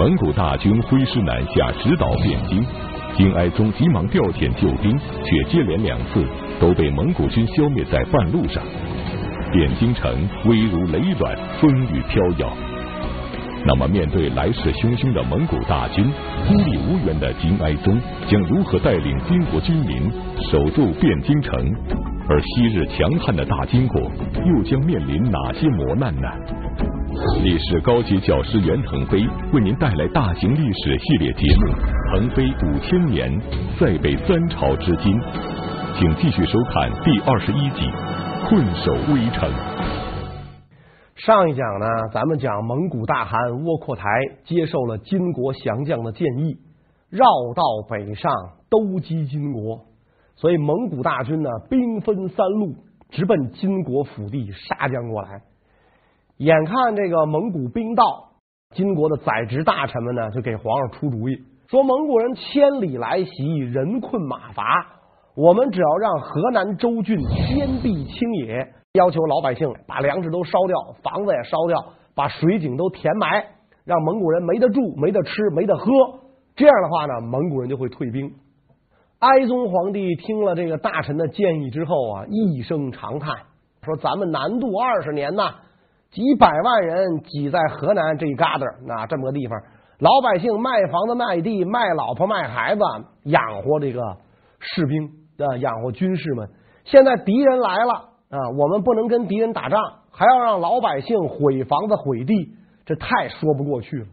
蒙古大军挥师南下，直捣汴京。金哀宗急忙调遣救兵，却接连两次都被蒙古军消灭在半路上。汴京城危如累卵，风雨飘摇。那么，面对来势汹汹的蒙古大军，孤立无援的金哀宗将如何带领金国军民守住汴京城？而昔日强悍的大金国又将面临哪些磨难呢？历史高级讲师袁腾飞为您带来大型历史系列节目《腾飞五千年》，塞北三朝至今，请继续收看第二十一集《困守危城》。上一讲呢，咱们讲蒙古大汗窝阔台接受了金国降将的建议，绕道北上，兜击金国，所以蒙古大军呢，兵分三路，直奔金国腹地杀将过来。眼看这个蒙古兵到，金国的宰执大臣们呢，就给皇上出主意，说蒙古人千里来袭，人困马乏，我们只要让河南州郡坚壁清野。要求老百姓把粮食都烧掉，房子也烧掉，把水井都填埋，让蒙古人没得住、没得吃、没得喝。这样的话呢，蒙古人就会退兵。哀宗皇帝听了这个大臣的建议之后啊，一声长叹，说：“咱们南渡二十年呐，几百万人挤在河南这一疙瘩，那这么个地方，老百姓卖房子、卖地、卖老婆、卖孩子，养活这个士兵啊，养活军士们。现在敌人来了。”啊，我们不能跟敌人打仗，还要让老百姓毁房子毁地，这太说不过去了。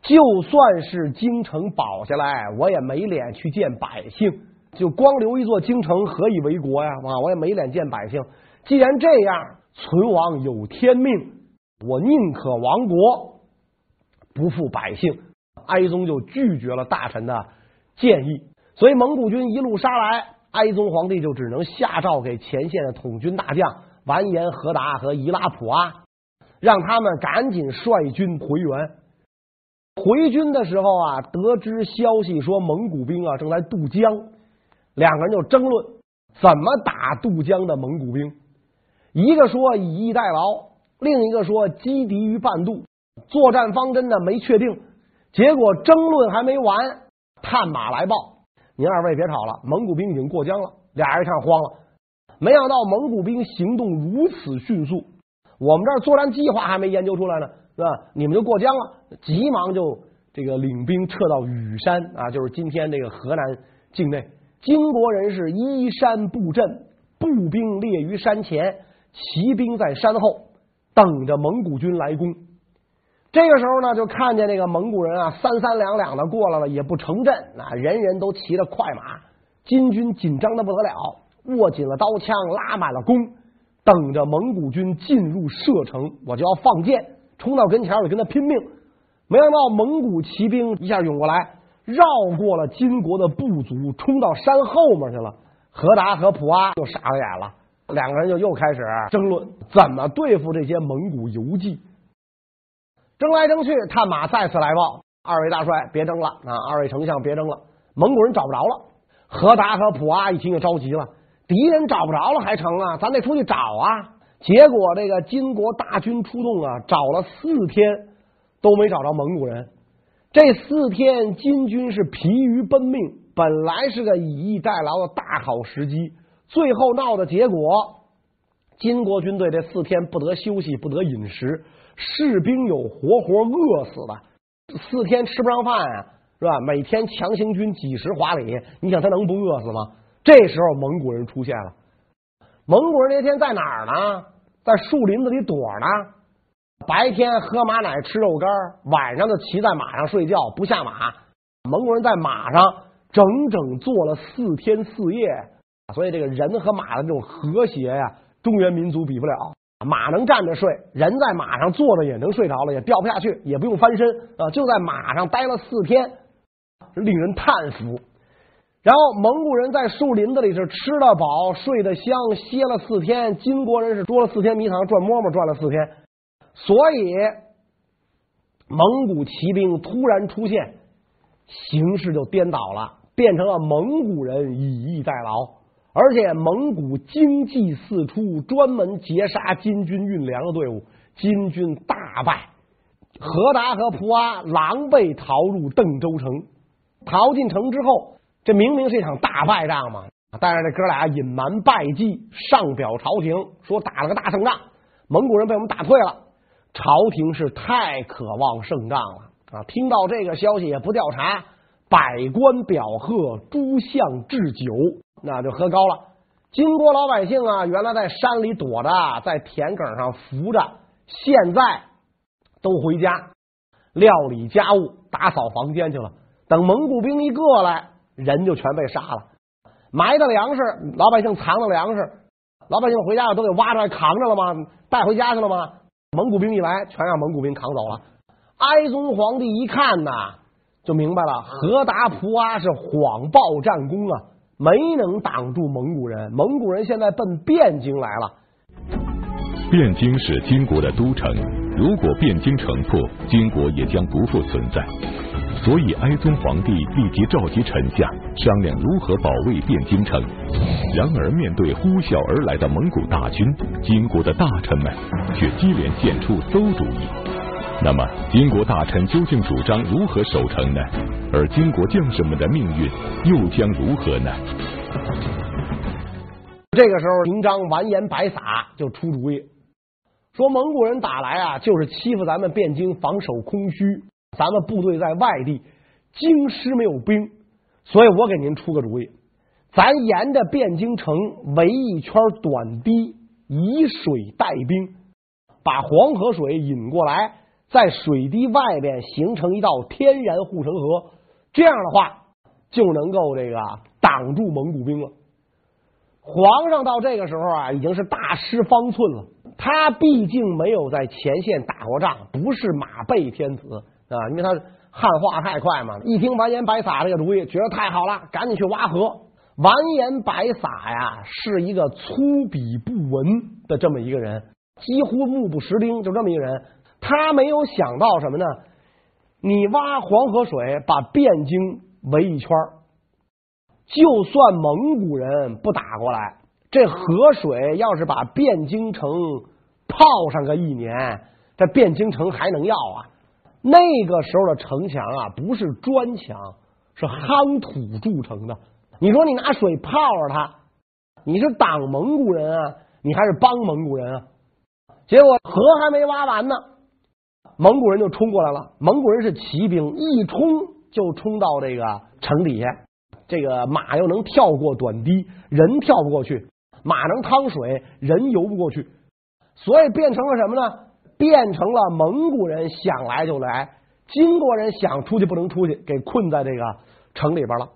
就算是京城保下来，我也没脸去见百姓。就光留一座京城，何以为国呀？啊，我也没脸见百姓。既然这样，存亡有天命，我宁可亡国，不负百姓。哀宗就拒绝了大臣的建议，所以蒙古军一路杀来。哀宗皇帝就只能下诏给前线的统军大将完颜和达和伊拉普阿，让他们赶紧率军回援。回军的时候啊，得知消息说蒙古兵啊正在渡江，两个人就争论怎么打渡江的蒙古兵。一个说以逸待劳，另一个说击敌于半渡。作战方针呢没确定，结果争论还没完，探马来报。您二位别吵了，蒙古兵已经过江了。俩人一看慌了，没想到蒙古兵行动如此迅速，我们这儿作战计划还没研究出来呢，是吧？你们就过江了，急忙就这个领兵撤到羽山啊，就是今天这个河南境内。金国人是依山布阵，步兵列于山前，骑兵在山后，等着蒙古军来攻。这个时候呢，就看见那个蒙古人啊，三三两两的过来了，也不成阵啊，人人都骑着快马。金军紧张的不得了，握紧了刀枪，拉满了弓，等着蒙古军进入射程，我就要放箭，冲到跟前，我就跟他拼命。没想到蒙古骑兵一下涌过来，绕过了金国的部族，冲到山后面去了。何达和普阿就傻了眼了，两个人就又开始争论怎么对付这些蒙古游骑。争来争去，探马再次来报：“二位大帅，别争了啊！二位丞相，别争了。蒙古人找不着了。”和达和普阿一听就着急了：“敌人找不着了还成啊？咱得出去找啊！”结果这个金国大军出动啊，找了四天都没找着蒙古人。这四天金军是疲于奔命，本来是个以逸待劳的大好时机，最后闹的结果，金国军队这四天不得休息，不得饮食。士兵有活活饿死的，四天吃不上饭啊，是吧？每天强行军几十华里，你想他能不饿死吗？这时候蒙古人出现了，蒙古人那天在哪儿呢？在树林子里躲呢。白天喝马奶吃肉干，晚上就骑在马上睡觉不下马。蒙古人在马上整整坐了四天四夜，所以这个人和马的这种和谐呀，中原民族比不了。马能站着睡，人在马上坐着也能睡着了，也掉不下去，也不用翻身啊！就在马上待了四天，令人叹服。然后蒙古人在树林子里是吃得饱，睡得香，歇了四天；金国人是捉了四天迷藏，转摸摸转了四天。所以蒙古骑兵突然出现，形势就颠倒了，变成了蒙古人以逸待劳。而且蒙古精骑四出，专门截杀金军运粮的队伍，金军大败，何达和蒲阿狼狈逃入邓州城。逃进城之后，这明明是一场大败仗嘛，但是这哥俩隐瞒败绩，上表朝廷说打了个大胜仗，蒙古人被我们打退了。朝廷是太渴望胜仗了啊！听到这个消息也不调查，百官表贺，诸相置酒，那就喝高了。金国老百姓啊，原来在山里躲着，在田埂上伏着，现在都回家料理家务、打扫房间去了。等蒙古兵一过来，人就全被杀了。埋的粮食，老百姓藏的粮食，老百姓回家都给挖出来扛着了吗？带回家去了吗？蒙古兵一来，全让蒙古兵扛走了。哀宗皇帝一看呐，就明白了，何达蒲阿是谎报战功啊，没能挡住蒙古人。蒙古人现在奔汴京来了。汴京是金国的都城，如果汴京城破，金国也将不复存在。所以，哀宗皇帝立即召集臣下商量如何保卫汴京城。然而，面对呼啸而来的蒙古大军，金国的大臣们却接连献出馊主意。那么，金国大臣究竟主张如何守城呢？而金国将士们的命运又将如何呢？这个时候，平章完颜白撒就出主意，说蒙古人打来啊，就是欺负咱们汴京防守空虚。咱们部队在外地，京师没有兵，所以我给您出个主意，咱沿着汴京城围一圈短堤，以水带兵，把黄河水引过来，在水堤外边形成一道天然护城河，这样的话就能够这个挡住蒙古兵了。皇上到这个时候啊，已经是大失方寸了，他毕竟没有在前线打过仗，不是马背天子。啊，因为他汉化太快嘛，一听完颜白撒这个主意，觉得太好了，赶紧去挖河。完颜白撒呀，是一个粗鄙不文的这么一个人，几乎目不识丁，就这么一个人。他没有想到什么呢？你挖黄河水，把汴京围一圈，就算蒙古人不打过来，这河水要是把汴京城泡上个一年，这汴京城还能要啊？那个时候的城墙啊，不是砖墙，是夯土筑成的。你说你拿水泡着它，你是挡蒙古人啊，你还是帮蒙古人啊？结果河还没挖完呢，蒙古人就冲过来了。蒙古人是骑兵，一冲就冲到这个城底下。这个马又能跳过短堤，人跳不过去；马能趟水，人游不过去，所以变成了什么呢？变成了蒙古人想来就来，金国人想出去不能出去，给困在这个城里边了。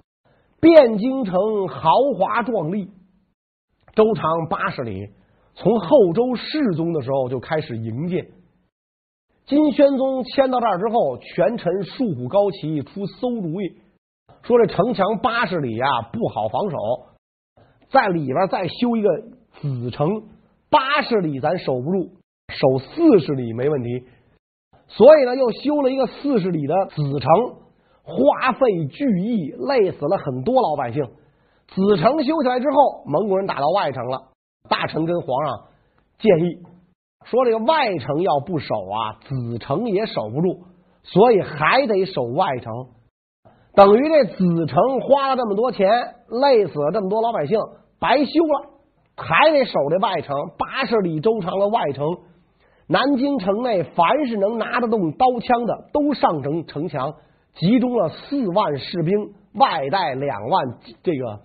汴京城豪华壮丽，周长八十里，从后周世宗的时候就开始营建。金宣宗迁到这儿之后，权臣竖虎高齐，出馊主意，说这城墙八十里啊不好防守，在里边再修一个子城，八十里咱守不住。守四十里没问题，所以呢，又修了一个四十里的子城，花费巨亿，累死了很多老百姓。子城修起来之后，蒙古人打到外城了，大臣跟皇上建议说：“这个外城要不守啊，子城也守不住，所以还得守外城。等于这子城花了这么多钱，累死了这么多老百姓，白修了，还得守这外城，八十里周长的外城。”南京城内，凡是能拿得动刀枪的，都上城城墙，集中了四万士兵，外带两万这个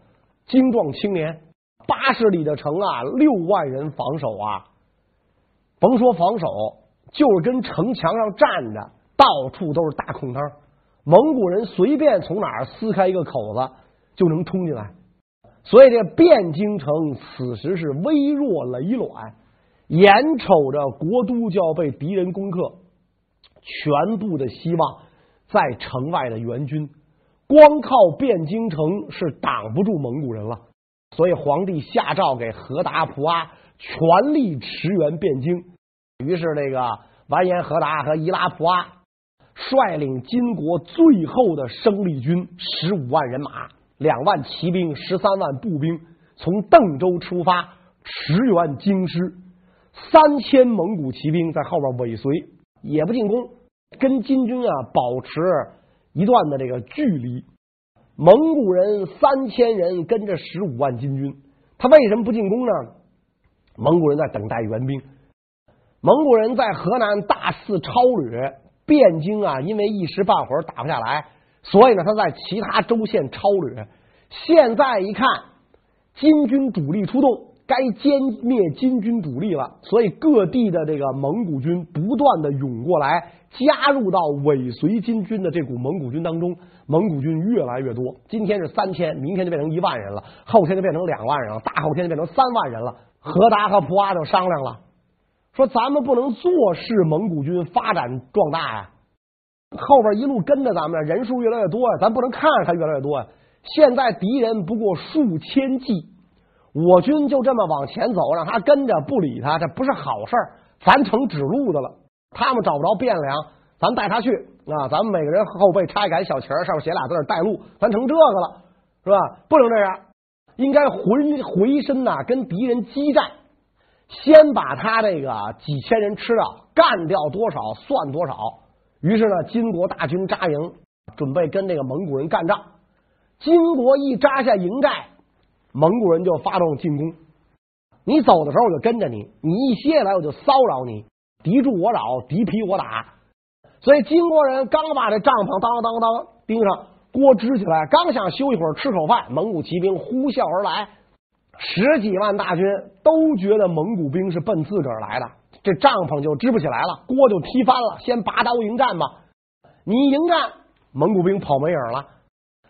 精壮青年。八十里的城啊，六万人防守啊，甭说防守，就是跟城墙上站着，到处都是大空当，蒙古人随便从哪儿撕开一个口子就能冲进来。所以这汴京城此时是危若累卵。眼瞅着国都就要被敌人攻克，全部的希望在城外的援军，光靠汴京城是挡不住蒙古人了。所以皇帝下诏给何达普阿，全力驰援汴京。于是这个完颜和达和伊拉普阿率领金国最后的生力军十五万人马、两万骑兵、十三万步兵，从邓州出发驰援京师。三千蒙古骑兵在后边尾随，也不进攻，跟金军啊保持一段的这个距离。蒙古人三千人跟着十五万金军，他为什么不进攻呢？蒙古人在等待援兵。蒙古人在河南大肆抄掠，汴京啊，因为一时半会儿打不下来，所以呢，他在其他州县抄掠。现在一看，金军主力出动。该歼灭金军主力了，所以各地的这个蒙古军不断的涌过来，加入到尾随金军的这股蒙古军当中。蒙古军越来越多，今天是三千，明天就变成一万人了，后天就变成两万人了，大后天就变成三万人了。和达和普阿就商量了，说咱们不能坐视蒙古军发展壮大呀，后边一路跟着咱们，人数越来越多呀，咱不能看着他越来越多呀。现在敌人不过数千骑。我军就这么往前走，让他跟着不理他，这不是好事儿。咱成指路的了，他们找不着汴梁，咱带他去啊！咱们每个人后背插一杆小旗儿，上面写俩字带路，咱成这个了，是吧？不能这样，应该回回身呐，跟敌人激战，先把他这个几千人吃掉，干掉多少算多少。于是呢，金国大军扎营，准备跟这个蒙古人干仗。金国一扎下营寨。蒙古人就发动进攻，你走的时候我就跟着你，你一歇下来我就骚扰你，敌驻我扰，敌疲我打。所以金国人刚把这帐篷当当当钉上，锅支起来，刚想休一会儿吃口饭，蒙古骑兵呼啸而来，十几万大军都觉得蒙古兵是奔自个儿来的，这帐篷就支不起来了，锅就踢翻了，先拔刀迎战吧。你迎战，蒙古兵跑没影了。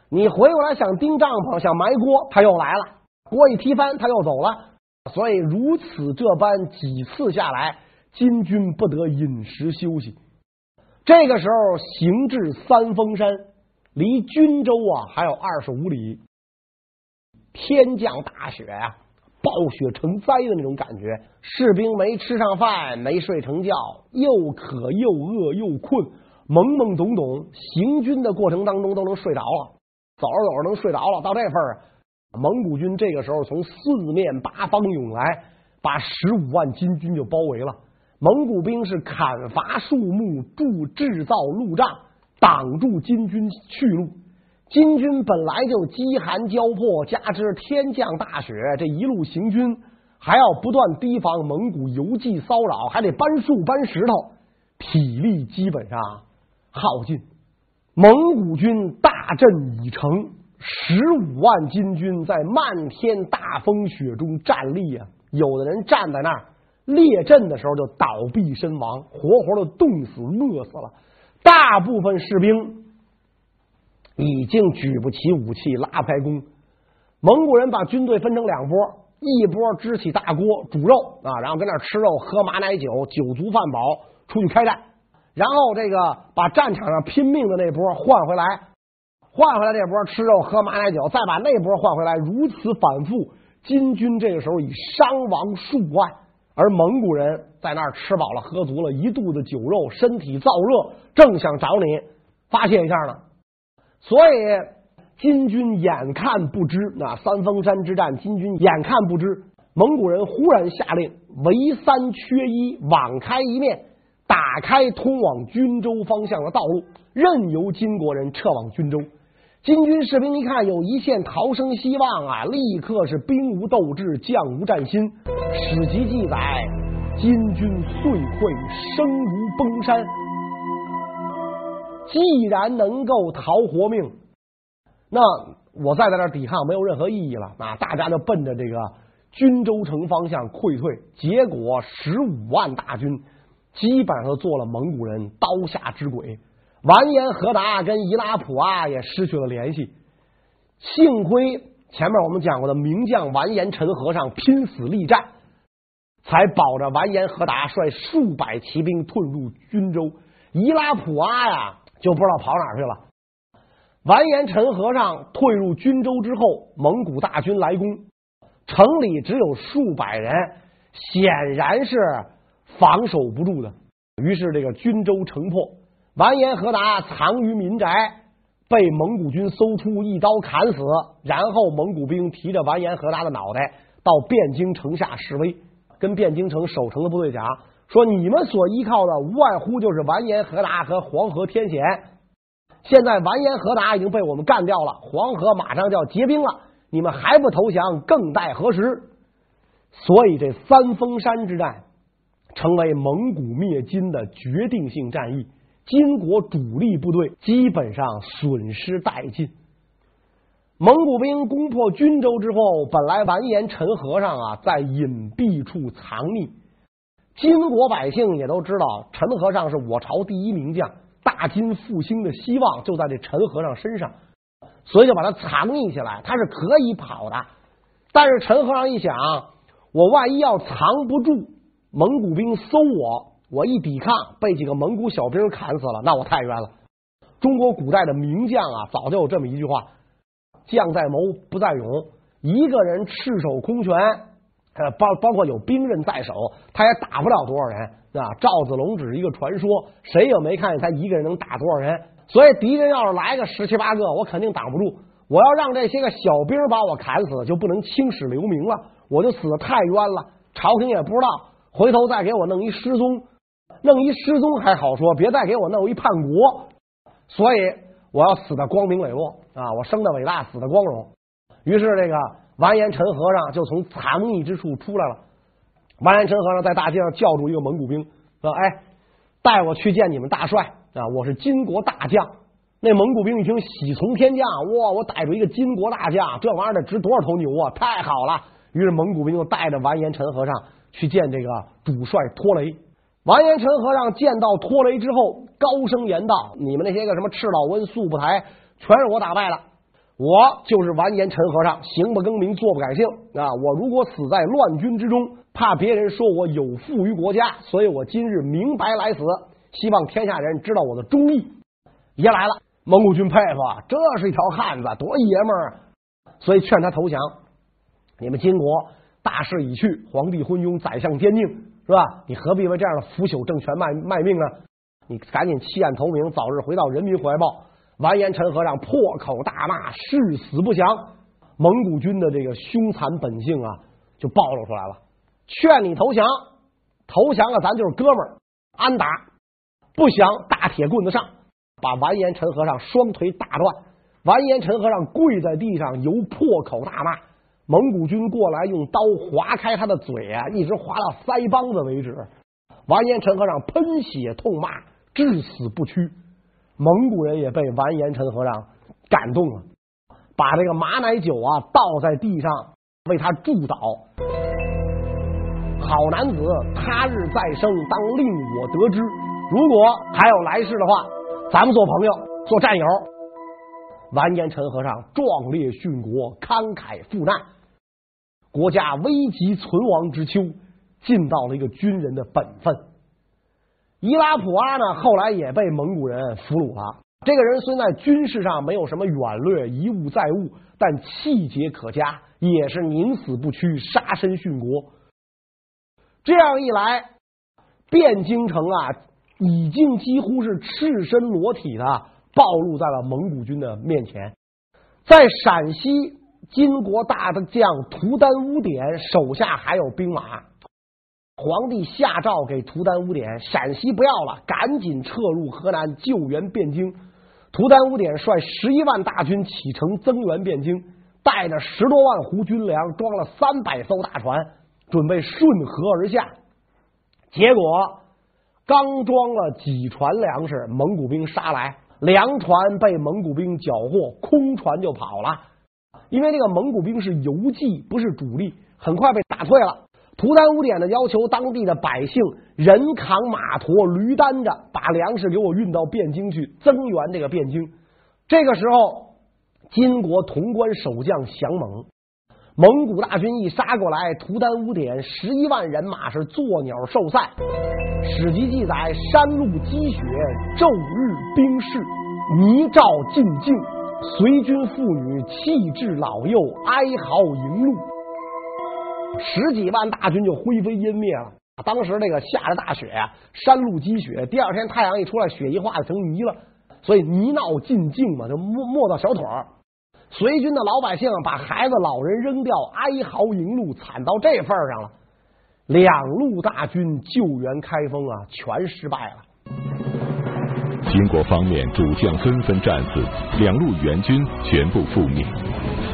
你回过来想钉帐篷，想埋锅，他又来了，锅一踢翻，他又走了。所以如此这般几次下来，金军不得饮食休息。这个时候行至三峰山，离军州啊还有二十五里，天降大雪呀、暴雪成灾的那种感觉。士兵没吃上饭，没睡成觉，又渴又饿又困，懵懵懂懂，行军的过程当中都能睡着了。走着走着能睡着了，到这份儿，蒙古军这个时候从四面八方涌来，把十五万金军就包围了。蒙古兵是砍伐树木，筑制造路障，挡住金军去路。金军本来就饥寒交迫，加之天降大雪，这一路行军还要不断提防蒙古游骑骚扰，还得搬树搬石头，体力基本上耗尽。蒙古军大阵已成，十五万金军在漫天大风雪中站立啊！有的人站在那儿列阵的时候就倒毙身亡，活活的冻死、饿死了。大部分士兵已经举不起武器，拉不开弓。蒙古人把军队分成两波，一波支起大锅煮肉啊，然后跟那吃肉、喝马奶酒，酒足饭饱，出去开战。然后这个把战场上拼命的那波换回来，换回来这波吃肉喝马奶酒，再把那波换回来，如此反复。金军这个时候已伤亡数万，而蒙古人在那儿吃饱了喝足了，一肚子酒肉，身体燥热，正想找你发泄一下呢。所以金军眼看不知，那三峰山之战，金军眼看不知，蒙古人忽然下令围三缺一，网开一面。打开通往军州方向的道路，任由金国人撤往军州。金军士兵一看有一线逃生希望啊，立刻是兵无斗志，将无战心。史籍记载，金军遂溃生如崩山。既然能够逃活命，那我再在这抵抗没有任何意义了啊！大家就奔着这个军州城方向溃退，结果十五万大军。基本上都做了蒙古人刀下之鬼，完颜和达跟伊拉普阿也失去了联系。幸亏前面我们讲过的名将完颜陈和尚拼死力战，才保着完颜和达率数百骑兵退入军州。伊拉普阿呀，就不知道跑哪去了。完颜陈和尚退入军州之后，蒙古大军来攻，城里只有数百人，显然是。防守不住的，于是这个军州城破，完颜和达藏于民宅，被蒙古军搜出，一刀砍死。然后蒙古兵提着完颜和达的脑袋到汴京城下示威，跟汴京城守城的部队讲说你们所依靠的无外乎就是完颜和达和黄河天险。现在完颜和达已经被我们干掉了，黄河马上就要结冰了，你们还不投降，更待何时？所以这三峰山之战成为蒙古灭金的决定性战役，金国主力部队基本上损失殆尽。蒙古兵攻破均州之后，本来完颜陈和尚啊在隐蔽处藏匿，金国百姓也都知道陈和尚是我朝第一名将，大金复兴的希望就在这陈和尚身上，所以就把他藏匿起来，他是可以跑的。但是陈和尚一想，我万一要藏不住，蒙古兵搜我，我一抵抗被几个蒙古小兵砍死了，那我太冤了。中国古代的名将啊，早就有这么一句话。将在谋，不在勇。一个人赤手空拳，呃，包包括有兵刃在手，他也打不了多少人啊。赵子龙只是一个传说，谁也没看见他一个人能打多少人。所以敌人要是来个十七八个，我肯定挡不住。我要让这些个小兵把我砍死，就不能青史留名了，我就死的太冤了。朝廷也不知道，回头再给我弄一失踪，弄一失踪还好说，别再给我弄一叛国。所以我要死的光明磊落。啊！我生的伟大，死的光荣。于是，这个完颜陈和尚就从藏匿之处出来了。完颜陈和尚在大街上叫住一个蒙古兵，说：“哎，带我去见你们大帅啊！我是金国大将。”那蒙古兵一听，喜从天降，哇！我逮住一个金国大将，这玩意儿得值多少头牛啊？太好了！于是蒙古兵就带着完颜陈和尚去见这个主帅拖雷。完颜陈和尚见到拖雷之后，高声言道：“你们那些个什么赤老温、速不台。”全是我打败了，我就是完颜陈和尚，行不更名，坐不改姓啊！我如果死在乱军之中，怕别人说我有负于国家，所以我今日明白来死，希望天下人知道我的忠义。爷来了，蒙古军佩服，这是一条汉子，多爷们儿，所以劝他投降。你们金国大势已去，皇帝昏庸，宰相奸佞，是吧？你何必为这样的腐朽政权卖卖命呢？你赶紧弃暗投明，早日回到人民怀抱。完颜陈和尚破口大骂，誓死不降。蒙古军的这个凶残本性啊，就暴露出来了。劝你投降，投降了，咱就是哥们儿，安打；不降，大铁棍子上，把完颜陈和尚双腿打断。完颜陈和尚跪在地上，由破口大骂。蒙古军过来，用刀划开他的嘴啊，一直划到腮帮子为止。完颜陈和尚喷血痛骂，至死不屈。蒙古人也被完颜陈和尚感动了，把这个马奶酒啊倒在地上为他祝祷。好男子，他日再生，当令我得知。如果还有来世的话，咱们做朋友，做战友。完颜陈和尚壮烈殉国，慷慨赴难，国家危急存亡之秋，尽到了一个军人的本分。伊拉普阿呢，后来也被蒙古人俘虏了。这个人虽在军事上没有什么远略，一物再物，但气节可嘉，也是宁死不屈，杀身殉国。这样一来，汴京城啊，已经几乎是赤身裸体的暴露在了蒙古军的面前。在陕西，金国大的将图丹乌典手下还有兵马。皇帝下诏给图丹乌典，陕西不要了，赶紧撤入河南救援汴京。图丹乌典率十一万大军启程增援汴京，带着十多万斛军粮，装了三百艘大船，准备顺河而下。结果刚装了几船粮食，蒙古兵杀来，粮船被蒙古兵缴获，空船就跑了。因为这个蒙古兵是游骑，不是主力，很快被打退了。图丹乌典的要求，当地的百姓人扛马驮，驴担着，把粮食给我运到汴京去增援这个汴京。这个时候，金国潼关守将降猛，蒙古大军一杀过来，图丹乌点十一万人马是作鸟兽散。史籍记载：山路积雪，昼日冰释，泥沼尽境，随军妇女弃稚老幼，哀嚎迎路。十几万大军就灰飞烟灭了。当时那个下着大雪呀，山路积雪，第二天太阳一出来，雪一化就成泥了，所以泥淖尽境嘛，就没没到小腿儿。随军的老百姓把孩子、老人扔掉，哀嚎迎路，惨到这份儿上了。两路大军救援开封啊，全失败了。金国方面主将纷纷战死，两路援军全部覆灭，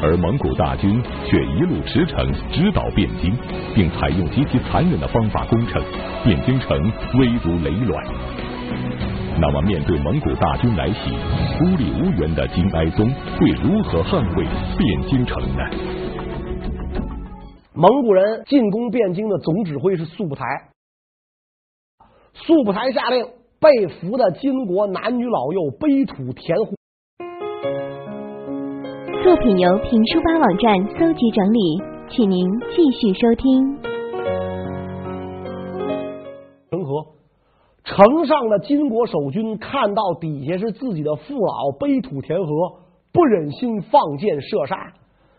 而蒙古大军却一路驰骋，直捣汴京，并采用极其残忍的方法攻城，汴京城危如累卵。那么，面对蒙古大军来袭，孤立无援的金哀宗会如何捍卫汴京城呢？蒙古人进攻汴京的总指挥是速不台，速不台下令。被俘的金国男女老幼悲土填湖。作品由评书吧网站搜集整理，请您继续收听。城河，城上的金国守军看到底下是自己的父老背土填河，不忍心放箭射杀，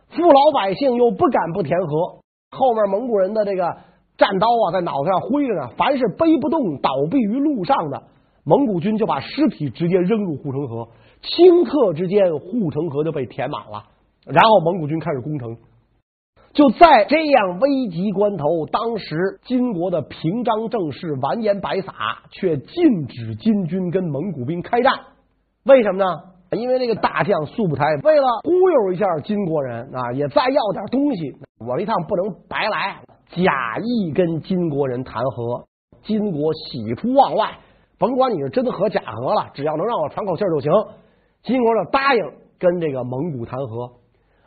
父老百姓又不敢不填河，后面蒙古人的这个。战刀啊，在脑袋上挥着呢。凡是背不动、倒毙于路上的蒙古军，就把尸体直接扔入护城河。顷刻之间，护城河就被填满了。然后蒙古军开始攻城。就在这样危急关头，当时金国的平章政事完颜白撒却禁止金军跟蒙古兵开战。为什么呢？因为那个大将速不台为了忽悠一下金国人啊，也再要点东西，我这一趟不能白来。假意跟金国人谈和，金国喜出望外，甭管你是真和假和了，只要能让我喘口气就行。金国就答应跟这个蒙古谈和。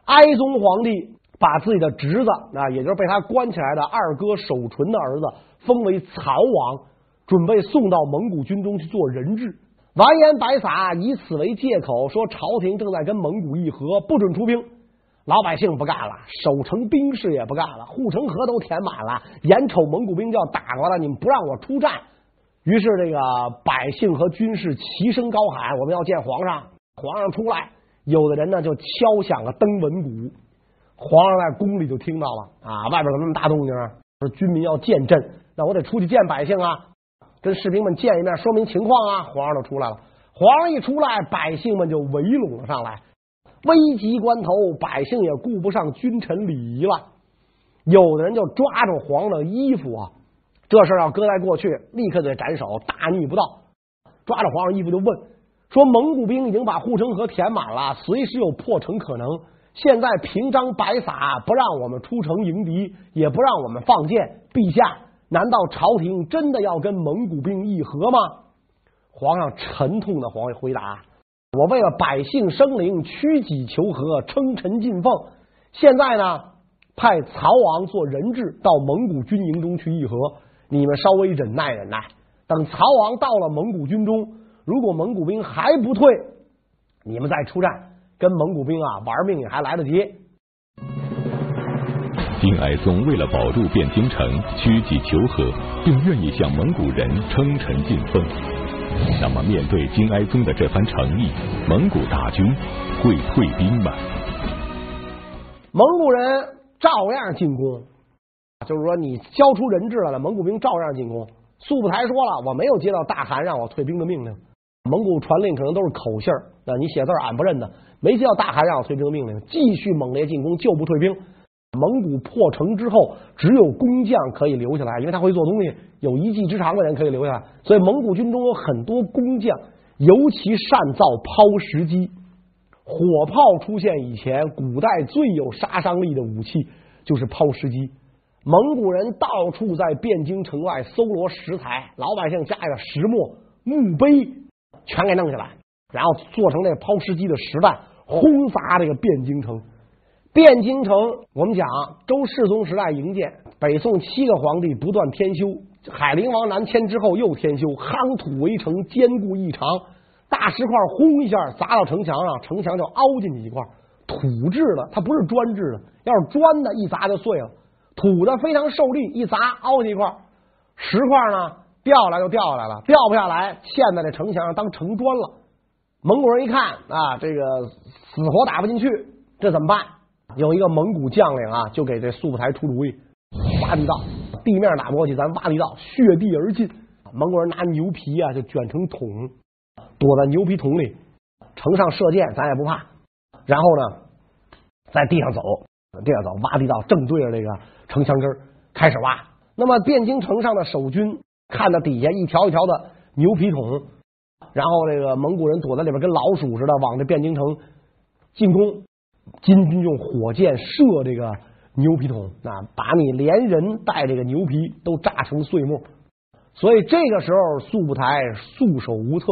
哀宗皇帝把自己的侄子啊，也就是被他关起来的二哥守纯的儿子封为曹王，准备送到蒙古军中去做人质。完颜白撒以此为借口，说朝廷正在跟蒙古议和，不准出兵。老百姓不干了，守城兵士也不干了，护城河都填满了，眼瞅蒙古兵就要打过来，你们不让我出战，于是这个百姓和军士齐声高喊：“我们要见皇上！”皇上出来，有的人呢就敲响了登闻鼓，皇上在宫里就听到了啊，外边有那么大动静啊，说军民要见朕，那我得出去见百姓啊，跟士兵们见一面，说明情况啊。皇上就出来了，皇上一出来，百姓们就围拢了上来。危急关头，百姓也顾不上君臣礼仪了。有的人就抓住皇上的衣服啊，这事要搁在过去，立刻得斩首，大逆不道。抓着皇上衣服就问说：“蒙古兵已经把护城河填满了，随时有破城可能。现在平章白撒不让我们出城迎敌，也不让我们放箭。陛下，难道朝廷真的要跟蒙古兵议和吗？”皇上沉痛的皇回答。我为了百姓生灵，屈己求和，称臣进奉。现在呢，派曹王做人质到蒙古军营中去议和。你们稍微忍耐忍耐，等曹王到了蒙古军中，如果蒙古兵还不退，你们再出战，跟蒙古兵啊玩命也还来得及。金哀宗为了保住汴京城，屈己求和，并愿意向蒙古人称臣进奉。那么，面对金哀宗的这番诚意，蒙古大军会退兵吗？蒙古人照样进攻，就是说，你交出人质来了，蒙古兵照样进攻。速不台说了，我没有接到大汗让我退兵的命令。蒙古传令可能都是口信儿，那你写字俺不认得，没接到大汗让我退兵的命令，继续猛烈进攻，就不退兵。蒙古破城之后，只有工匠可以留下来，因为他会做东西，有一技之长的人可以留下来。所以蒙古军中有很多工匠，尤其善造抛石机。火炮出现以前，古代最有杀伤力的武器就是抛石机。蒙古人到处在汴京城外搜罗石材，老百姓家里的石磨、墓碑全给弄下来，然后做成那个抛石机的石弹，轰砸这个汴京城。汴京城，我们讲周世宗时代营建，北宋七个皇帝不断添修，海陵王南迁之后又添修，夯土围城，坚固异常。大石块轰一下砸到城墙上，城墙就凹进去一块。土制的，它不是砖制的，要是砖的，一砸就碎了。土的非常受力，一砸凹进一块。石块呢，掉下来就掉下来了，掉不下来，嵌在这城墙上当城砖了。蒙古人一看啊，这个死活打不进去，这怎么办？有一个蒙古将领啊，就给这速不台出主意，挖地道，地面打不过去，咱挖地道，血地而进。蒙古人拿牛皮啊，就卷成桶，躲在牛皮桶里，城上射箭咱也不怕。然后呢，在地上走，地上走，挖地道，正对着这个城墙根儿开始挖。那么汴京城上的守军看到底下一条一条的牛皮桶，然后这个蒙古人躲在里边跟老鼠似的往这汴京城进攻，金军用火箭射这个牛皮桶，啊，把你连人带这个牛皮都炸成碎末。所以这个时候速不台束手无策，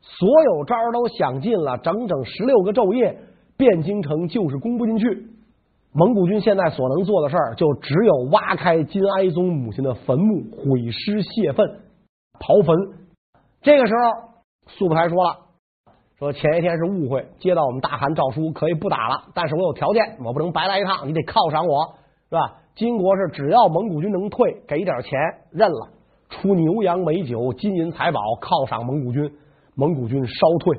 所有招都想尽了，整整十六个昼夜，汴京城就是攻不进去。蒙古军现在所能做的事儿，就只有挖开金哀宗母亲的坟墓，毁尸泄愤，刨坟。这个时候，速不台说了，说前一天是误会，接到我们大汗诏书，可以不打了，但是我有条件，我不能白来一趟，你得犒赏我，是吧？金国是只要蒙古军能退，给点钱认了。出牛羊美酒、金银财宝犒赏蒙古军，蒙古军稍退。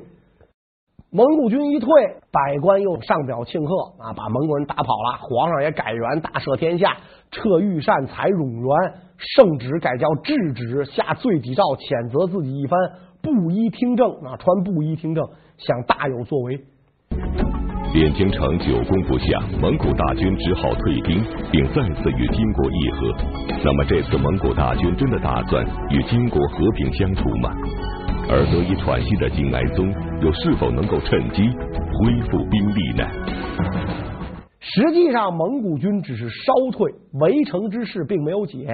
蒙古军一退，百官又上表庆贺啊，把蒙古人打跑了。皇上也改元，大赦天下，撤御膳，采冗员，圣旨改叫制旨，下罪己诏，谴责自己一番，布衣听政啊，穿布衣听政，想大有作为。汴京城久攻不下，蒙古大军只好退兵，并再次与金国议和。那么这次蒙古大军真的打算与金国和平相处吗？而得以喘息的金哀宗又是否能够趁机恢复兵力呢？实际上，蒙古军只是稍退，围城之事并没有解。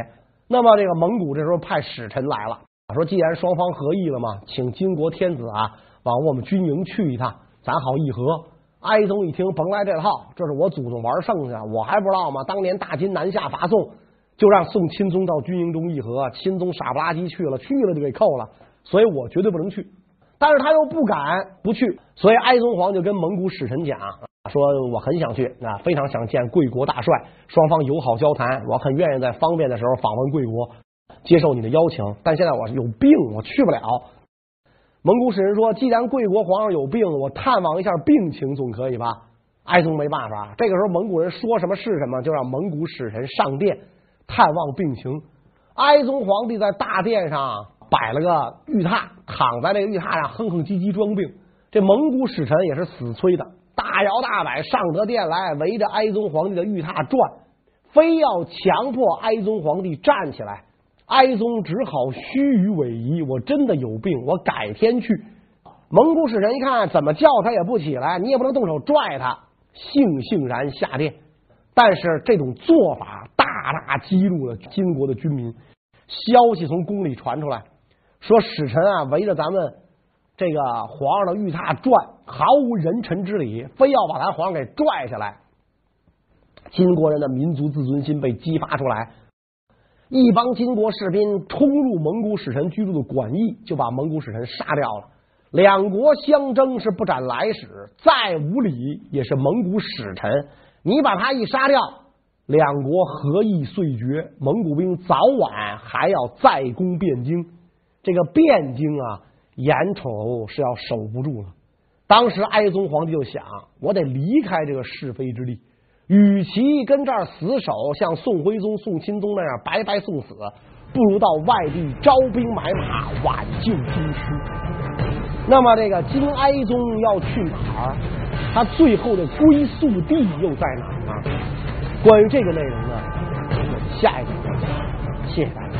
那么这个蒙古这时候派使臣来了，说既然双方合议了嘛，请金国天子啊往我们军营去一趟，咱好议和。哀宗一听，甭来这套，这是我祖宗玩剩下，我还不知道吗？当年大金南下伐宋，就让宋钦宗到军营中议和，钦宗傻不拉几去了，去了就给扣了，所以我绝对不能去。但是他又不敢不去，所以哀宗皇就跟蒙古使臣讲，说我很想去，啊，非常想见贵国大帅，双方友好交谈，我很愿意在方便的时候访问贵国，接受你的邀请。但现在我有病，我去不了。蒙古使臣说：“既然贵国皇上有病，我探望一下病情总可以吧？”哀宗没办法，这个时候蒙古人说什么是什么，就让蒙古使臣上殿探望病情。哀宗皇帝在大殿上摆了个玉榻，躺在那个玉榻上哼哼唧唧装病。这蒙古使臣也是死催的，大摇大摆上得殿来，围着哀宗皇帝的玉榻转，非要强迫哀宗皇帝站起来。哀宗只好虚与委蛇，我真的有病，我改天去。蒙古使臣一看，怎么叫他也不起来，你也不能动手拽他，悻悻然下殿。但是这种做法大大激怒了金国的军民。消息从宫里传出来，说使臣啊围着咱们这个皇上的御榻转，毫无人臣之礼，非要把咱皇上给拽下来。金国人的民族自尊心被激发出来。一帮金国士兵冲入蒙古使臣居住的馆驿，就把蒙古使臣杀掉了。两国相争是不斩来使，再无礼也是蒙古使臣。你把他一杀掉，两国和议遂绝，蒙古兵早晚还要再攻汴京。这个汴京啊，眼瞅是要守不住了。当时哀宗皇帝就想，我得离开这个是非之地。与其跟这儿死守，像宋徽宗、宋钦宗那样白白送死，不如到外地招兵买马，挽救京师。那么，这个金哀宗要去哪儿？他最后的归宿地又在哪儿呢？关于这个内容呢，我们下一集再讲。谢谢大家。